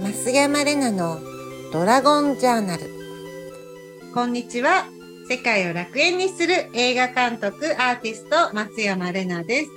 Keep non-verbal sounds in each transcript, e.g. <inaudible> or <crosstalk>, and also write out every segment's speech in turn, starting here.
増山玲奈のドラゴンジャーナル。こんにちは。世界を楽園にする映画監督、アーティスト、松山玲奈です。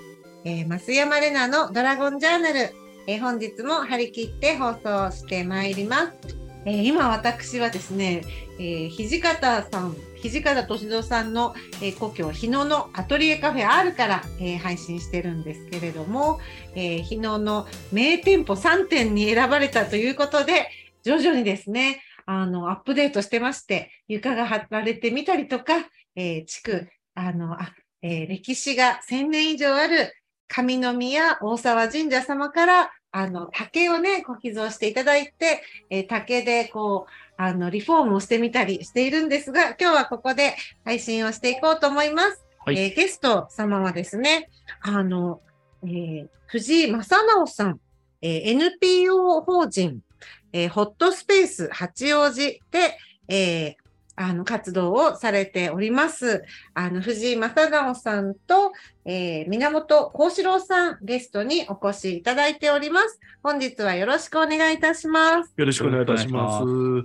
えー、増山玲奈のドラゴンジャーナル。えー、本日も張り切って放送してまいります。えー、今私はですね、え土方さん、土方歳三さんの、え故郷日野のアトリエカフェ R から、え配信してるんですけれども、え日野の名店舗3店に選ばれたということで、徐々にですね、あの、アップデートしてまして、床が張られてみたりとか、えー、地区、あの、あ、えー、歴史が1000年以上ある上宮大沢神社様から、あの、竹をね、こう寄贈していただいて、えー、竹でこう、あの、リフォームをしてみたりしているんですが、今日はここで配信をしていこうと思います。はい、えー、ゲスト様はですね、あの、えー、藤井正直さん、えー、NPO 法人、えー、ホットスペース八王子で、えー、あの、活動をされております。あの、藤井正直さんと、えー、源幸四郎さん、ゲストにお越しいただいております。本日はよろしくお願いいたします。よろしくお願いいたします。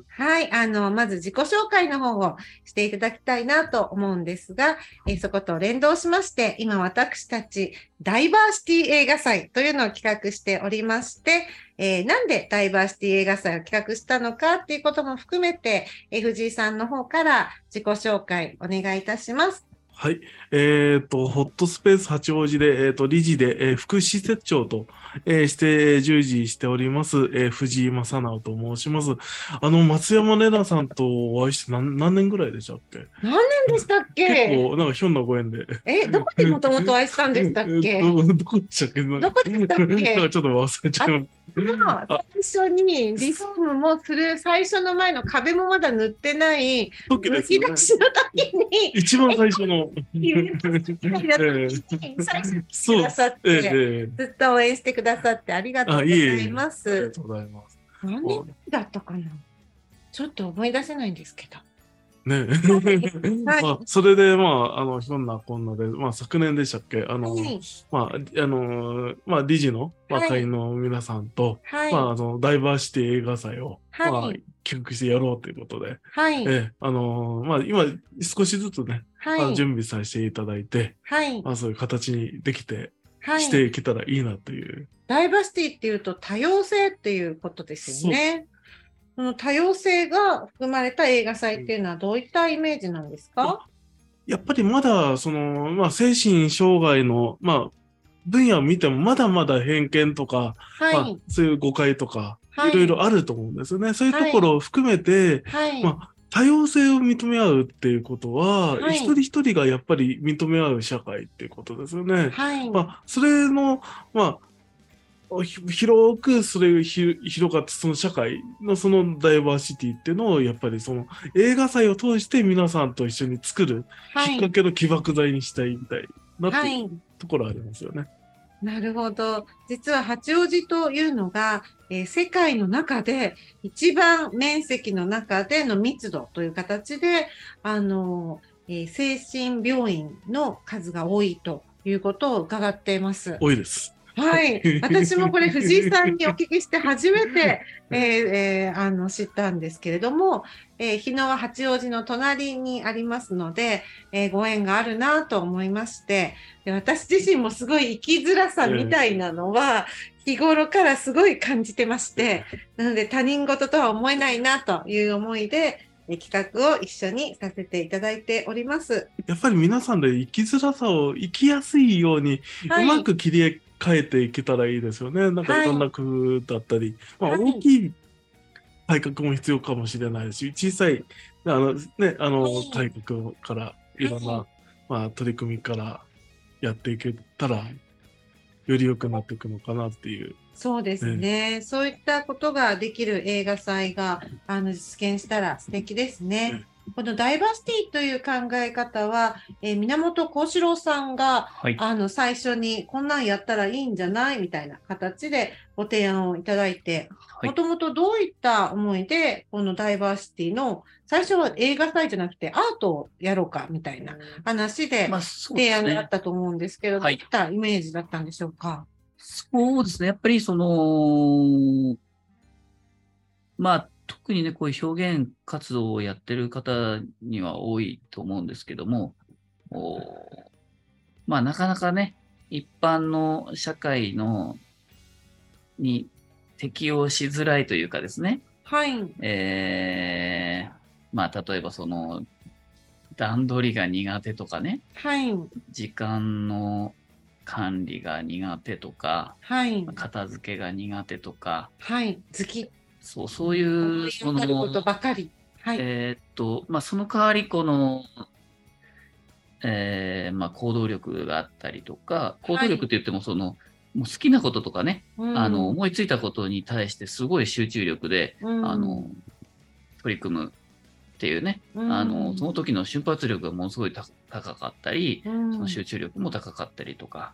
はい、あの、まず自己紹介の方をしていただきたいなと思うんですが、えー、そこと連動しまして、今私たち、ダイバーシティ映画祭というのを企画しておりまして、えー、なんでダイバーシティ映画祭を企画したのかっていうことも含めて、えー、藤井さんの方から自己紹介お願いいたします。はい。えっ、ー、と、ホットスペース八王子で、えっ、ー、と、理事で、えー、副施設長と、えー、して従事しております、えー、藤井正直と申します。あの、松山玲奈さんとお会いして何何年ぐらいでしたっけ？何年でしたっけ？結構、なんかひょんなご縁で。え、どこでもともとお会いしたんでしたっけ？<laughs> どどこでしたっけ？どこでしたっけ？なんかちょっと忘れちゃいました。まあ、最初にリフォームもする最初の前の壁もまだ塗ってないき出しの時に一番最初の <laughs> 最初にくださって、ずっと応援してくださってありがとうございます。ありがとうございます。何年だったかな？ちょっと思い出せないんですけど。ね、はい、<laughs> まあ、それで、まあ、あの、ひょんなこんなで、まあ、昨年でしたっけ、あの、はい、まあ、あの、まあ、理事の、まあ、会の皆さんと、はい、まあ、あの、ダイバーシティ映画祭を、まあ、企画してやろうということで、はい。え、あの、まあ、今、少しずつね、はい、準備させていただいて、はい。まあ、そういう形にできて、はい、していけたらいいなという。ダイバーシティっていうと多様性っていうことですよね。その多様性が含まれた映画祭っていうのはどういったイメージなんですか、やっぱりまだ、その、まあ、精神障害の、まあ、分野を見てもまだまだ偏見とか、はい、まあ、そういう誤解とか、はい、いろいろあると思うんですよね。そういうところを含めて、はい、まあ、多様性を認め合うっていうことは、はい、一人一人がやっぱり認め合う社会っていうことですよね。はい、まあ、それの、まあ、広くそれが広がってその社会のそのダイバーシティっていうのをやっぱりその映画祭を通して皆さんと一緒に作るきっかけの起爆剤にしたいみたいなっていうところありますよね。はいなるほど。実は八王子というのが、えー、世界の中で一番面積の中での密度という形で、あの、えー、精神病院の数が多いということを伺っています。多いです。はい。私もこれ藤井さんにお聞きして初めて、<laughs> えーえー、あの知ったんですけれども、えー、日野は八王子の隣にありますので、えー、ご縁があるなと思いましてで、私自身もすごい生きづらさみたいなのは、日頃からすごい感じてまして、なので他人事とは思えないなという思いで、企画を一緒にさせていただいております。やっぱり皆さんで生きづらさを生きやすいように、うまく切り変えていけたらいいですよね。なんかい。ろんな工夫だったり、はい、まあ、大きい改革も必要かもしれないし、小さい、あの、ね、あの、改革から、いろんな、まあ、取り組みからやっていけたら、より良くなっていくのかなっていう。そうですね、ね、そういったことができる映画祭があの実現したら素敵ですね。ねこのダイバーシティという考え方は、えー、源幸四郎さんが、はい、あの最初にこんなんやったらいいんじゃないみたいな形でご提案をいただいて、もともとどういった思いで、このダイバーシティの最初は映画祭じゃなくてアートをやろうかみたいな話で提案があったと思うんですけど、どういったイメージだったんでしょうか？そうですね。やっぱりその、まあ、特にね、こういう表現活動をやってる方には多いと思うんですけども、まあ、なかなかね、一般の社会のに適応しづらいというかですね、はい。えー、まあ、例えばその、段取りが苦手とかね、はい。時間の管理が苦手とか、はい。片付けが苦手とか、はい。好き。そう、そういう、その、ことばかり。はい。えー、っと、まあ、その代わり、この、えー、まあ、行動力があったりとか、行動力って言っても、その、はい、もう好きなこととかね、うん、あの、思いついたことに対してすごい集中力で、うん、あの、取り組むっていうね、うん、あの、その時の瞬発力がものすごい高かったり、その集中力も高かったりとか、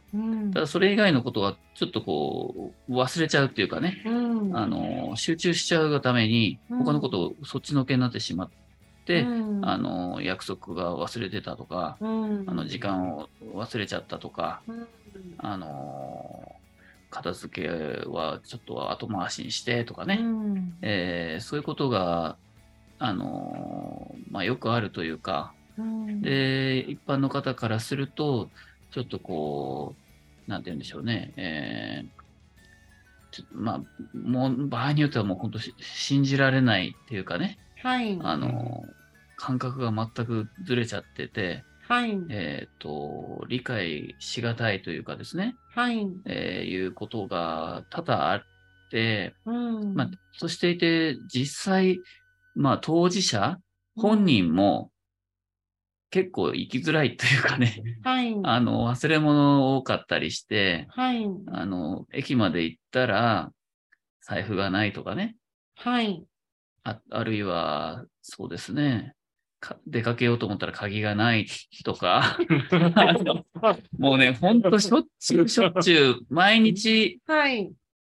ただそれ以外のことはちょっとこう、忘れちゃうっていうかね、あの、集中しちゃうがために、他のことをそっちのけになってしまって、、うん、あの約束が忘れてたとか、うん、あの時間を忘れちゃったとか、うん、あの片付けはちょっと後回しにしてとかね、うん、えー、そういうことが、あのまあ、よくあるというか、で一般の方からするとちょっとこうなんて言うんでしょうね、えー、まあ、もう場合によってはもう本当信じられないっていうかね、はい、あの、感覚が全くずれちゃってて、はい、えっ、ー、と、理解しがたいというかですね、はい、えー、いうことが多々あって、うん、まあ、そしていて、実際、まあ、当事者、本人も、結構生きづらいというかね、はい、<laughs> あの、忘れ物多かったりして、はい、あの、駅まで行ったら、財布がないとかね、はい、ああるいは、そうですね。出かけようと思ったら鍵がないとか、<laughs> もうね、ほんとしょっちゅうしょっちゅう、毎日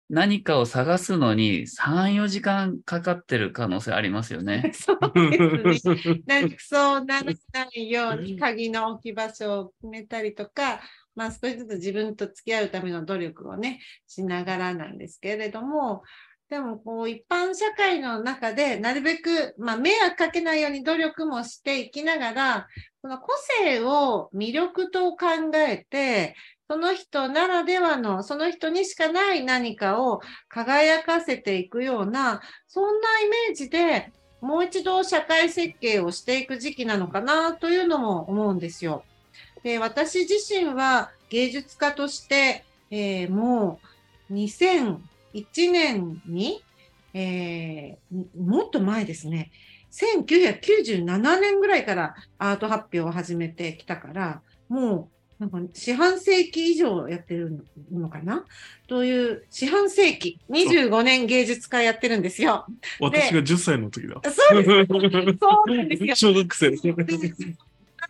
何かを探すのに3、4時間かかってる可能性ありますよね。<laughs> そうですね。なんかそうならないように鍵の置き場所を決めたりとか、まあ少しずつ自分と付き合うための努力をね、しながらなんですけれども、でも、こう、一般社会の中で、なるべく、まあ、迷惑かけないように努力もしていきながら、その個性を魅力と考えて、その人ならではの、その人にしかない何かを輝かせていくような、そんなイメージでもう一度社会設計をしていく時期なのかなというのも思うんですよ。で私自身は芸術家として、えー、もう2001年に、えー、もっと前ですね、1997年ぐらいからアート発表を始めてきたから、もうなんか四半世紀以上やってるのかな？という四半世紀、25年芸術家やってるんですよ。私が10歳の時だ。そうです。そうなんですよ。小学生。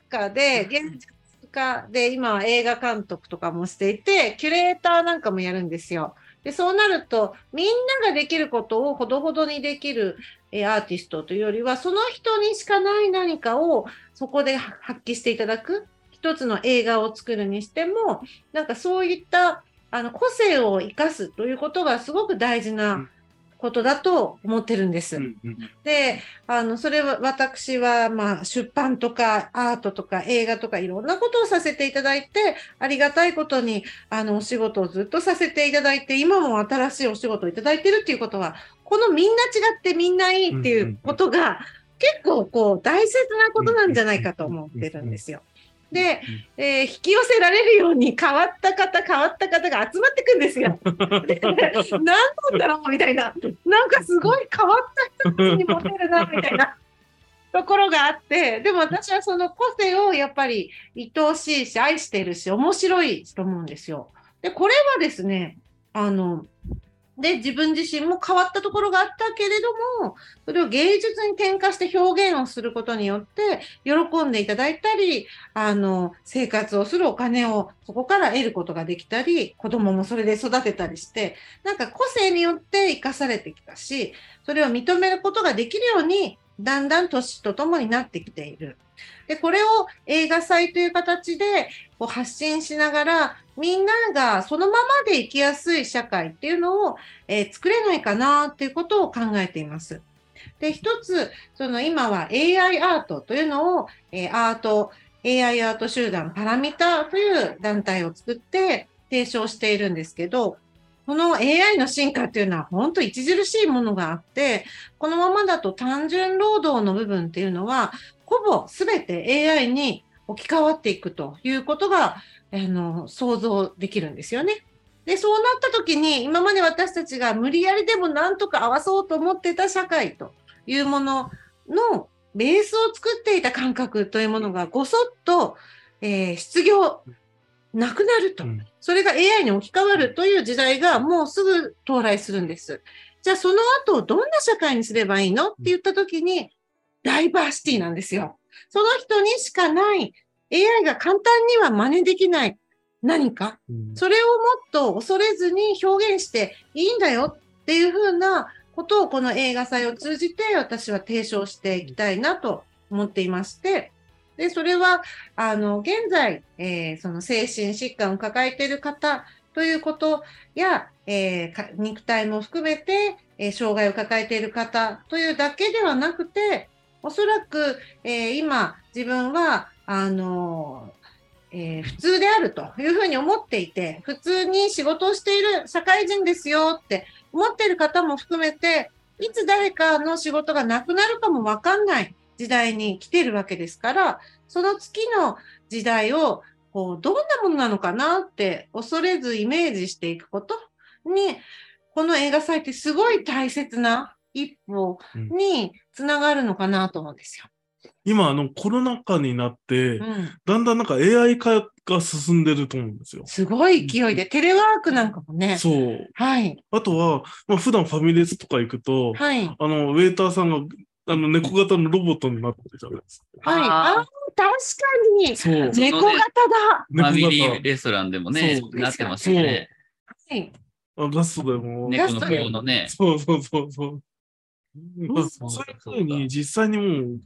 中で芸術家で今は映画監督とかもしていて、キュレーターなんかもやるんですよ。でそうなると、みんなができることをほどほどにできる、えアーティストというよりは、その人にしかない何かをそこで発揮していただく。一つの映画を作るにしても、なんかそういったあの個性を生かすということがすごく大事なことだと思ってるんです。うんうん、で、あの、それは私は、まあ、出版とかアートとか映画とかいろんなことをさせていただいて、ありがたいことに、あの、お仕事をずっとさせていただいて、今も新しいお仕事をいただいてるっていうことは、このみんな違ってみんないいっていうことが、結構こう大切なことなんじゃないかと思ってるんですよ。で、えー、引き寄せられるように変わった方、変わった方が集まってくんですよ。何 <laughs> なんだろうみたいな。なんかすごい変わった人たちにモテるな、みたいな。ところがあって、でも私はその個性をやっぱり愛おしいし、愛してるし、面白いと思うんですよ。で、これはですね、あの、で、自分自身も変わったところがあったけれども、それを芸術に転化して表現をすることによって、喜んでいただいたり、あの、生活をするお金をそこから得ることができたり、子供もそれで育てたりして、なんか個性によって生かされてきたし、それを認めることができるようにだんだん年とともになってきている。で、これを映画祭という形でこう発信しながら、みんながそのままで生きやすい社会っていうのを、えー、作れないかなっていうことを考えています。で、一つ、その今は AI アートというのを、えー、アート、AI アート集団パラミタという団体を作って提唱しているんですけど、この AI の進化っていうのは本当著しいものがあって、このままだと単純労働の部分っていうのは、ほぼ全て AI に置き換わっていくということが、あの、想像できるんですよね。で、そうなった時に、今まで私たちが無理やりでもなんとか合わそうと思ってた社会というもののベースを作っていた感覚というものがごそっと、えー、失業なくなると、それが AI に置き換わるという時代がもうすぐ到来するんです。じゃあその後どんな社会にすればいいのって言った時に、ダイバーシティなんですよ。その人にしかない AI が簡単には真似できない何か、それをもっと恐れずに表現していいんだよっていうふうなことをこの映画祭を通じて私は提唱していきたいなと思っていまして、で、それは、あの、現在、えー、その精神疾患を抱えている方ということや、えー、肉体も含めて、えー、障害を抱えている方というだけではなくて、おそらく、えー、今、自分は、あのえー、普通であるというふうに思っていて、普通に仕事をしている社会人ですよって思っている方も含めて、いつ誰かの仕事がなくなるかもわかんない時代に来てるわけですから、その月の時代をこうどんなものなのかなって恐れずイメージしていくことに、この映画祭ってすごい大切な一歩につながるのかなと思うんですよ。今、あの、コロナ禍になって、うん、だんだんなんか AI 化が進んでると思うんですよ。すごい勢いで、テレワークなんかもね。そう。はい。あとは、まあ、普段ファミレスとか行くと、はい。あの、ウェイターさんがあの、猫型のロボットになってるじゃないですか。はい。ああ、確かに。そう。猫型だ。ファミリーレストランでもね、なってますよね。はい。あガストでも。猫の方のね。そうそうそうそう。まあ、そういうふうに実際にもう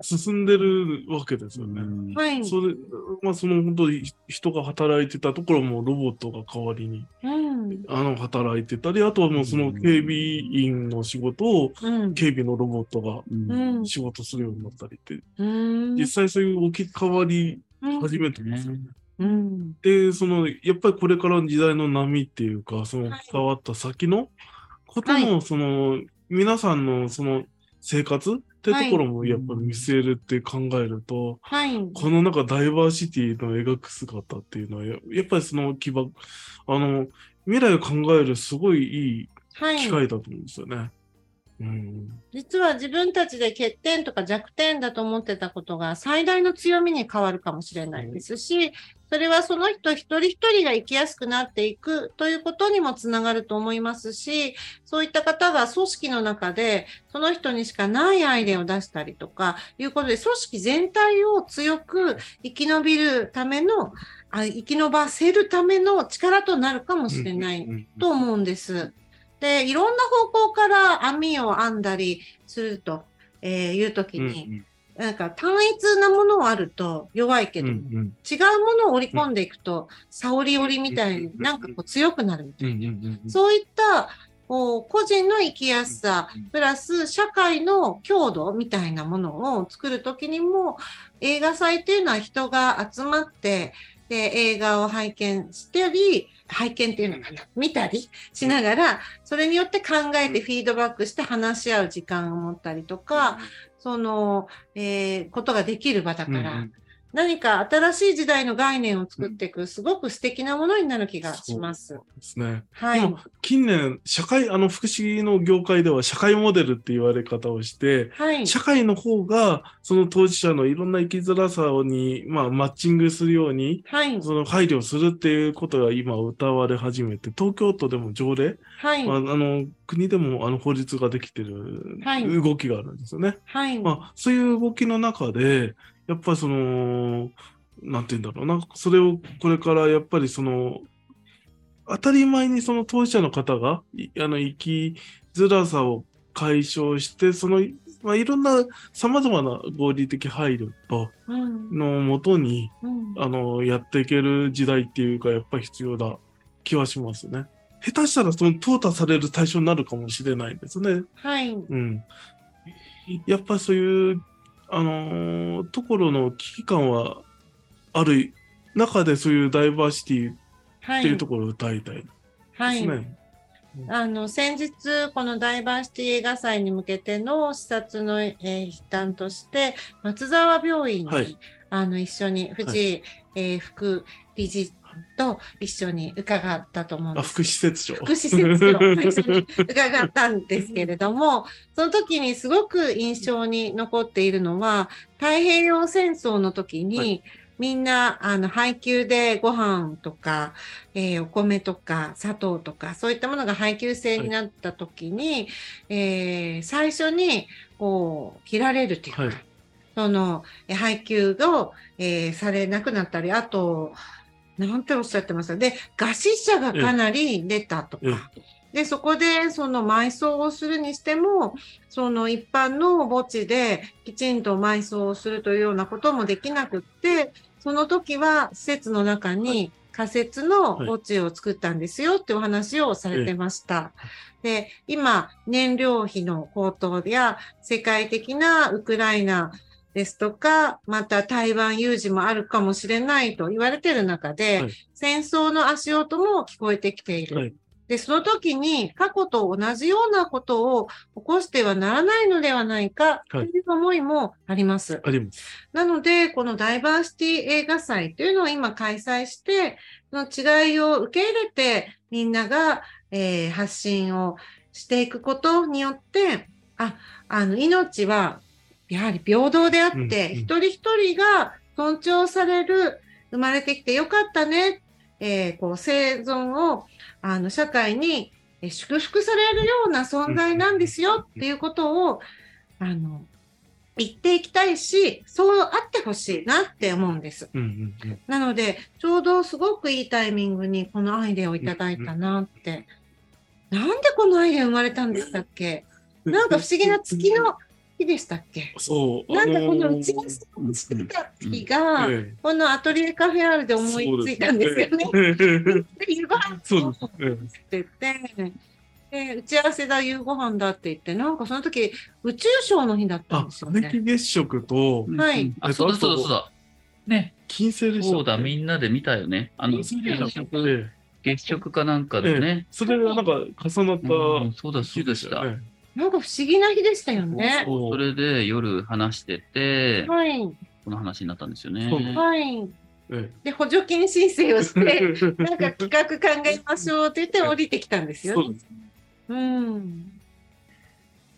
進んでるわけですよね。はい。それ、まあその本当に人が働いてたところもロボットが代わりに、うん、あの働いてたり、あとはもうその警備員の仕事を警備のロボットが仕事するようになったりって、うん、実際そういう置き換わり始めてますよね。うん、で、その、やっぱりこれからの時代の波っていうか、その変わった先のことの、その、皆さんのその生活ってところもやっぱり見据えるって考えると、はい、このなんかダイバーシティの描く姿っていうのはや、やっぱりその基盤、あの、未来を考えるすごいいい機会だと思うんですよね。はいうん、実は自分たちで欠点とか弱点だと思ってたことが最大の強みに変わるかもしれないですし、それはその人一人一人が生きやすくなっていくということにもつながると思いますし、そういった方が組織の中でその人にしかないアイデアを出したりとかいうことで、組織全体を強く生き延びるための、あ生き延ばせるための力となるかもしれないと思うんです。で、いろんな方向から網を編んだりすると、えー、いうときに、なんか単一なものはあると弱いけど、うんうん、違うものを織り込んでいくと、沙織織みたいになんかこう強くなるみたいな。そういったこう個人の生きやすさ、プラス社会の強度みたいなものを作るときにも、映画祭っていうのは人が集まって、で、映画を拝見したり、拝見っていうのかな？見たりしながら、それによって考えてフィードバックして話し合う時間を持ったりとか、その、えー、ことができる場だから、うんうん何か新しい時代の概念を作っていく、すごく素敵なものになる気がします。そうですね。はい。近年、社会、あの、福祉の業界では社会モデルって言われ方をして、はい、社会の方が、その当事者のいろんな生きづらさに、まあ、マッチングするように、はい、その配慮するっていうことが今歌われ始めて、東京都でも条例、はい、まあ、あの、国でもあの法律ができてる動きがあるんですよね。はい。まあ、そういう動きの中で、やっぱりその、なんて言うんだろうな、それをこれからやっぱりその、当たり前にその当事者の方が、あの、生きづらさを解消して、そのまあ、いろんな様々な合理的配慮と、のもとに、うん、あの、やっていける時代っていうか、やっぱり必要だ気はしますね。下手したらその淘汰される対象になるかもしれないですね。はい。うん。やっぱりそういう、あのー、ところの危機感はある中でそういうダイバーシティっていうところを歌いたい。ですね。はい、はいあの、先日、このダイバーシティ映画祭に向けての視察の、えー、一端として、松沢病院に、はい、あの、一緒に、藤井、はい、えー、副理事と一緒に伺ったと思うんです。副施設長。副施設長と一緒に伺ったんですけれども、<laughs> その時にすごく印象に残っているのは、太平洋戦争の時に、はいみんな、あの、配給でご飯とか、えー、お米とか、砂糖とか、そういったものが配給制になった時に、はい、えー、最初に、こう、切られるというか、はい、その、配給を、えー、されなくなったり、あと、なんておっしゃってますで、餓死者がかなり出たとか。で、そこで、その埋葬をするにしても、その一般の墓地できちんと埋葬をするというようなこともできなくって、その時は施設の中に仮設の墓地を作ったんですよってお話をされてました。で、今、燃料費の高騰や世界的なウクライナですとか、また台湾有事もあるかもしれないと言われている中で、はい、戦争の足音も聞こえてきている。はい、で、その時に過去と同じようなことを起こしてはならないのではないかという思いもあります。はい。なので、このダイバーシティ映画祭というのを今開催して、その違いを受け入れてみんなが、えー、発信をしていくことによって、あ、あの、命はやはり平等であって、うんうん、一人一人が尊重される、生まれてきてよかったね、えー、こう生存をあの社会に祝福されるような存在なんですよっていうことを、あの、言っていきたいし、そうあってほしいなって思うんです。なので、ちょうどすごくいいタイミングにこのアイデアをいただいたなって。なんでこのアイデア生まれたんでしたっけ？なんか不思議な月の日でしたっけ？そう。なんかこの1月を作った日が、このアトリエカフェアールで思いついたんですよね。で、夕ご飯を作ってて、で、打ち合わせだ、夕ご飯だって言って、なんかその時、宇宙ショーの日だったんですよね。あ、月食と、はい。あ、そうだそうだそうだ。ね。金星でしたそうだ、みんなで見たよね。あの、月食、月食かなんかでね。それがなんか重なった、そうだ、そうでした。なんか不思議な日でしたよね。それで夜話してて、はい。この話になったんですよね。はい。で、補助金申請をして、<laughs> なんか企画考えましょうって言って降りてきたんですよ、ね。そうです。うん。で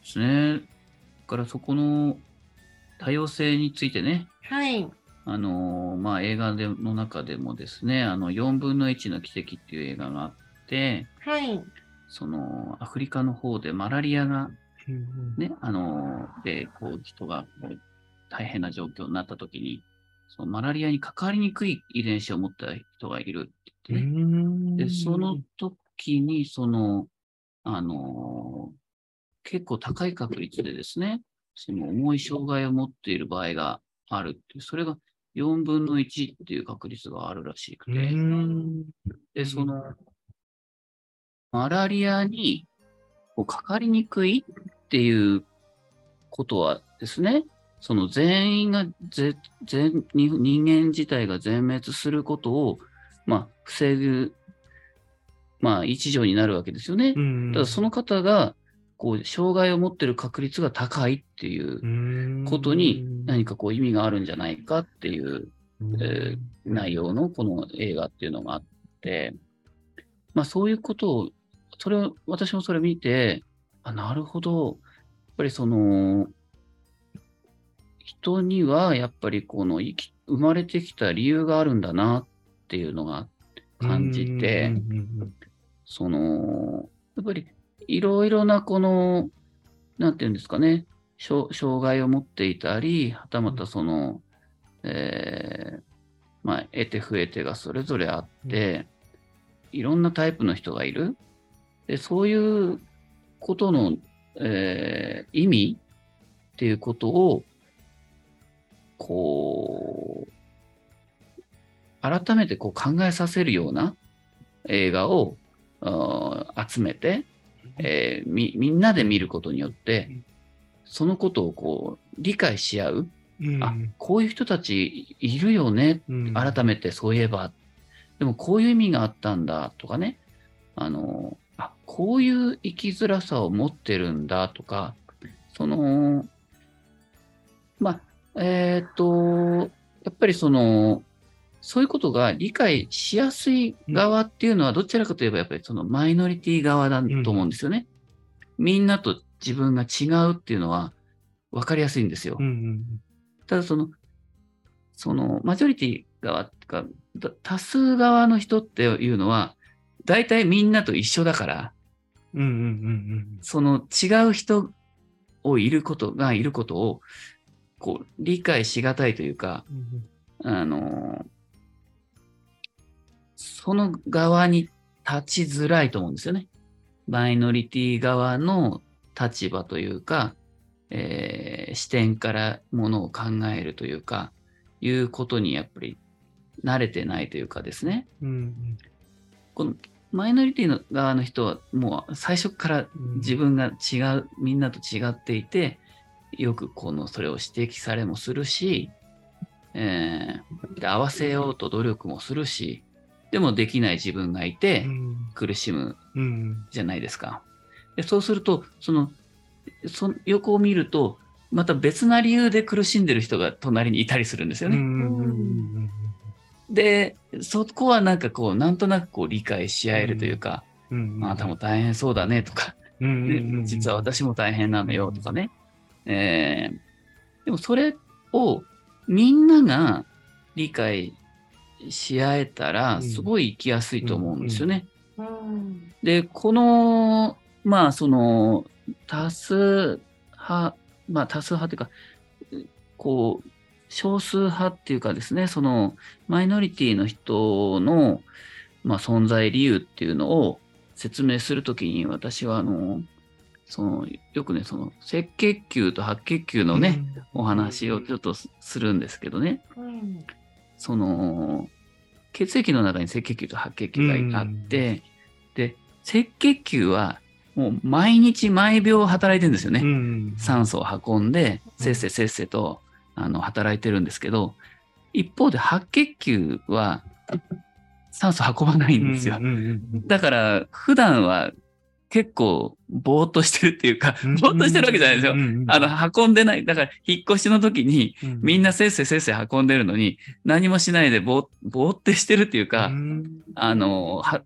すね。からそこの多様性についてね。はい。あのまあ、映画での中でもですね、あの、4分の1の奇跡っていう映画があって、はい。そのアフリカの方でマラリアが、ね、あの、で、こう、人が大変な状況になった時に、そのマラリアにかかりにくい遺伝子を持った人がいるって言ってね。で、その時に、その、あの、結構高い確率でですね、その重い障害を持っている場合があるっていう、それが4分の1っていう確率があるらしくて、で、その、マラリアにこうかかりにくいっていうことはですね、その全員がぜ全人間自体が全滅することを、まあ、防ぐ、まあ、一助になるわけですよね。ただその方がこう障害を持ってる確率が高いっていうことに何かこう意味があるんじゃないかっていう、えー、内容のこの映画っていうのがあって、まあ、そういうことをそれを、私もそれ見て、あ、なるほど。やっぱりその、人にはやっぱりこの生き、生まれてきた理由があるんだなっていうのが感じて、その、やっぱりいろいろなこの、なんていうんですかね、障害を持っていたり、はたまたその、えー、まあ、得て増えてがそれぞれあって、いろんなタイプの人がいる。でそういうことの、えー、意味っていうことを、こう、改めてこう考えさせるような映画を集めて、えー、み、みんなで見ることによって、そのことをこう理解し合う。うん、あ、こういう人たちいるよね。改めてそういえば。でもこういう意味があったんだとかね。あの、あ、こういう生きづらさを持ってるんだとか、その、まあ、えっ、ー、と、やっぱりその、そういうことが理解しやすい側っていうのは、どちらかといえば、やっぱりそのマイノリティ側だと思うんですよね。うん、みんなと自分が違うっていうのは分かりやすいんですよ。うんうん、ただその、そのマジョリティ側とか、多数側の人っていうのは、大体みんなと一緒だから、その違う人をいることがいることを、こう、理解しがたいというか、うん、あの、その側に立ちづらいと思うんですよね。マイノリティ側の立場というか、えー、視点からものを考えるというか、いうことにやっぱり慣れてないというかですね。うん、このマイノリティの側の人はもう最初から自分が違う、みんなと違っていて、よくこのそれを指摘されもするし、えー、合わせようと努力もするし、でもできない自分がいて苦しむじゃないですか。でそうすると、その、その横を見ると、また別な理由で苦しんでる人が隣にいたりするんですよね。で、そこはなんかこう、なんとなくこう理解し合えるというか、あなたも大変そうだねとか、実は私も大変なのよとかね。えー、でもそれをみんなが理解し合えたら、すごい生きやすいと思うんですよね。で、この、まあ、その、多数派、まあ、多数派っていうか、こう、少数派っていうかですね、その、マイノリティの人の、まあ、存在理由っていうのを説明するときに、私は、あの、その、よくね、その、赤血球と白血球のね、うん、お話をちょっとするんですけどね、うん、その、血液の中に赤血球と白血球があって、うん、で、赤血球はもう毎日毎秒働いてるんですよね。うん、酸素を運んで、せっせせっせと、あの、働いてるんですけど、一方で白血球は酸素運ばないんですよ。だから、普段は結構、ぼーっとしてるっていうか、ぼーっとしてるわけじゃないですよ。あの、運んでない。だから、引っ越しの時に、みんなせっせせっせ運んでるのに、何もしないでぼー、ぼーってしてるっていうか、あの、は、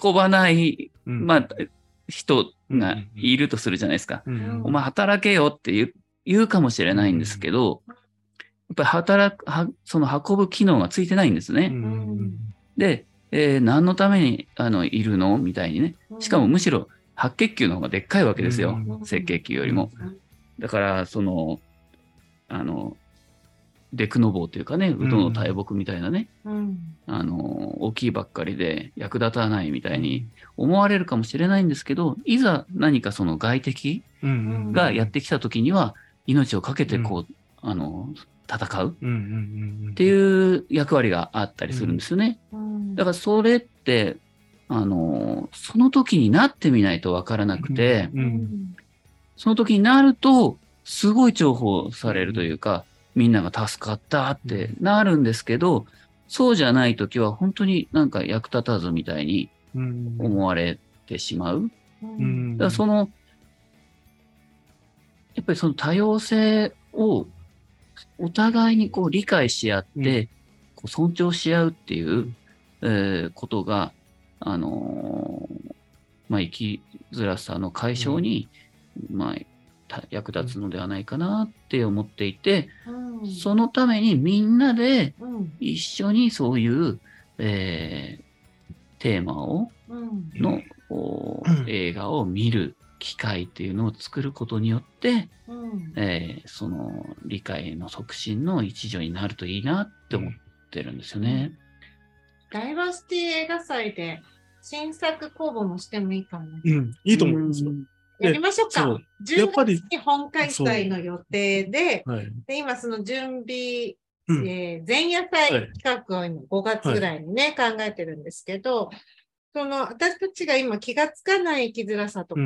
運ばない、まあ、人がいるとするじゃないですか。お前働けよって言う、かもしれないんですけど、やっぱり働く、はその運ぶ機能がついてないんですね。で、えー、何のためにあのいるの？みたいにね。しかもむしろ白血球の方がでっかいわけですよ。赤血球よりも。だから、その、あの、デクノボーというかね、ウドの大木みたいなね、うん、あの、大きいばっかりで役立たないみたいに思われるかもしれないんですけど、いざ何かその外敵がやってきた時には、命を懸けてこう、うん、あの、戦う？っていう役割があったりするんですよね。だからそれって、あの、その時になってみないとわからなくて、その時になると、すごい重宝されるというか、みんなが助かったってなるんですけど、そうじゃない時は本当になんか役立たずみたいに思われてしまう。うん、だからその、やっぱりその多様性をお互いにこう理解し合って、こう尊重し合うっていう、えー、ことがあのー、まあ、生きづらさの解消に、うん、まあ、役立つのではないかなって思っていて、うん、そのためにみんなで一緒にそういう、えー、テーマを、の、映画を見る機会っていうのを作ることによって、うん、えー、その理解の促進の一助になるといいなって思ってるんですよね。ダイバーシティ映画祭で新作公募もしてもいいかも。うん、いいと思うんですよ。やりましょうか。やっぱり。本開催の予定で、はい、で今その準備、うん、えー、前夜祭企画を今5月ぐらいにね、はい、考えてるんですけど、その私たちが今気がつかない生きづらさとか、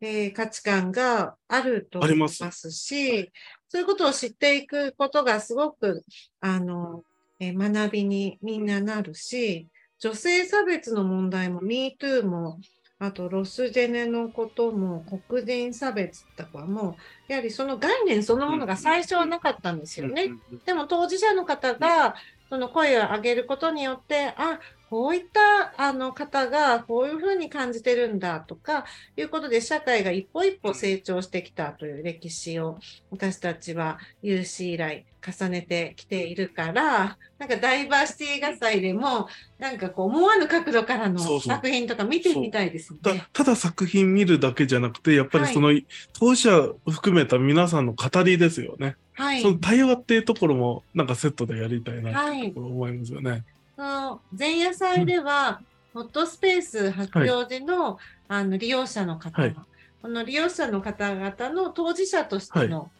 うん、えー、価値観があると思いますし、そういうことを知っていくことがすごく、あの、えー、学びにみんななるし、女性差別の問題も MeToo もあとロスジェネのことも黒人差別とかもやはりその概念そのものが最初はなかったんですよね。でも当事者の方がその声を上げることによってあこういったあの方がこういうふうに感じてるんだとかいうことで社会が一歩一歩成長してきたという歴史を私たちは有史以来重ねてきているからなんかダイバーシティ画祭でもなんかこう思わぬ角度からの作品とか見てみたいですね。ただ作品見るだけじゃなくてやっぱりその、はい、当事者を含めた皆さんの語りですよね。はい、その対話っていうところもなんかセットでやりたいなと思いますよね。はいその前夜祭では、ホットスペース八王子の,、あの利用者の方、はい、この利用者の方々の当事者としての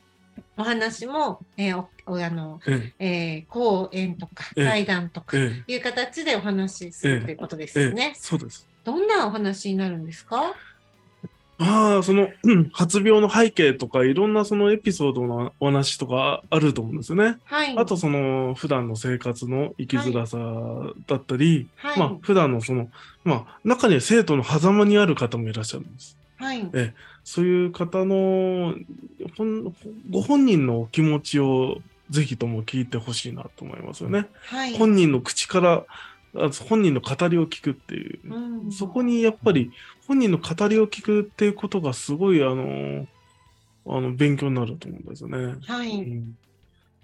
お話も、えー、おあの、えー、講演とか対談とかいう形でお話しするということですよね。そうです。どんなお話になるんですか？ああ、その、うん、発病の背景とか、いろんなそのエピソードのお話とかあると思うんですよね。はい。あと、その、普段の生活の生きづらさだったり、はい、まあ、普段のその、まあ、中には生徒の狭間にある方もいらっしゃるんです。はい。え、そういう方の、ご本人の気持ちをぜひとも聞いてほしいなと思いますよね。はい。本人の口から、本人の語りを聞くっていう、うん、そこにやっぱり本人の語りを聞くっていうことがすごい、あの、あの勉強になると思うんですよね。はい、うん。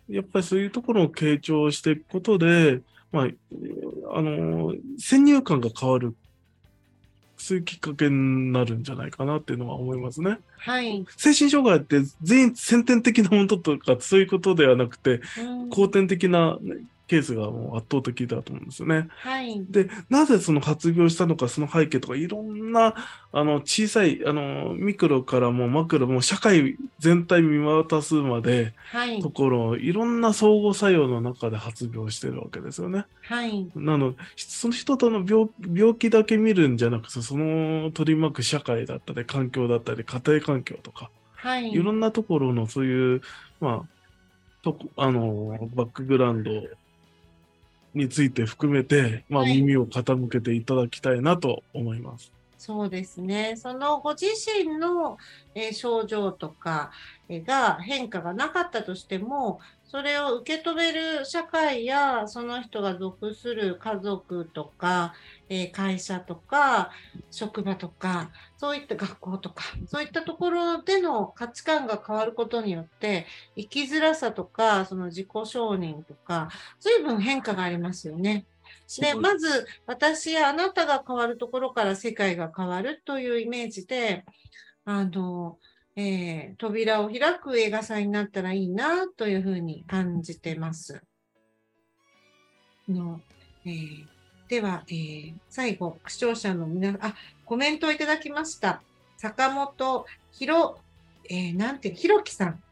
やっぱりそういうところを傾聴していくことで、まあ、あの、先入観が変わる、そういうきっかけになるんじゃないかなっていうのは思いますね。はい。精神障害って全員先天的なものとかそういうことではなくて、うん、後天的なケースがもう圧倒的だと思うんですよね。はい。で、なぜその発病したのか、その背景とか、いろんな、あの、小さい、あの、ミクロからもマクロも社会全体見渡すまで、はい。ところ、いろんな相互作用の中で発病してるわけですよね。はい。なの、その人との病病気だけ見るんじゃなくて、その取り巻く社会だったり、環境だったり、家庭環境とか、はい。いろんなところのそういう、まあ、とあの、バックグラウンドについて含めて、まあ、耳を傾けていただきたいなと思います。そうですね。そのご自身の、え症状とか、えが変化がなかったとしても、それを受け止める社会やその人が属する家族とか、え会社とか職場とかそういった学校とかそういったところでの価値観が変わることによって生きづらさとかその自己承認とか随分変化がありますよね。で、まず、私やあなたが変わるところから世界が変わるというイメージで、あの、えー、扉を開く映画祭になったらいいなというふうに感じてます。のえー、では、えー、最後、視聴者の皆あ、コメントをいただきました。坂本ひろ、えー、なんて、ひろきさん。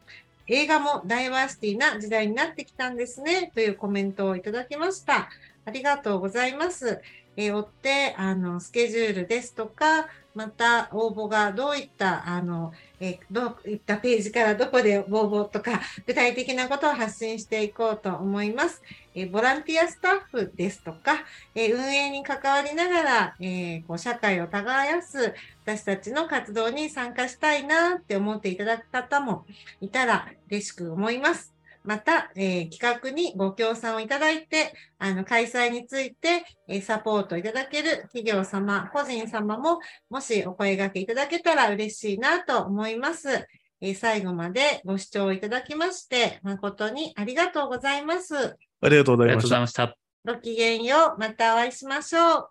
映画もダイバーシティな時代になってきたんですね。というコメントをいただきました。ありがとうございます。えー、追って、あの、スケジュールですとか、また応募がどういった、あの、え、どういったページからどこで応募とか、具体的なことを発信していこうと思います。え、ボランティアスタッフですとか、え運営に関わりながら、えこう社会を耕す私たちの活動に参加したいなって思っていただく方もいたら嬉しく思います。また、えー、企画にご協賛をいただいて、あの、開催について、えー、サポートいただける企業様、個人様も、もしお声掛けいただけたら嬉しいなと思います。えー、最後までご視聴いただきまして、誠にありがとうございます。ありがとうございました。ごきげんよう。またお会いしましょう。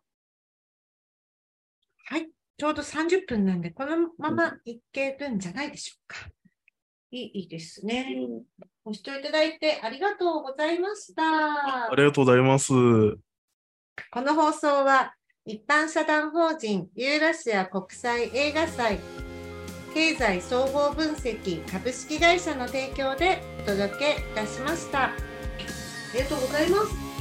はい。ちょうど30分なんで、このままいけるんじゃないでしょうか。いいですね。ご視聴いただいてありがとうございました。ありがとうございます。この放送は一般社団法人ユーラシア国際映画祭経済総合分析株式会社の提供でお届けいたしました。ありがとうございます。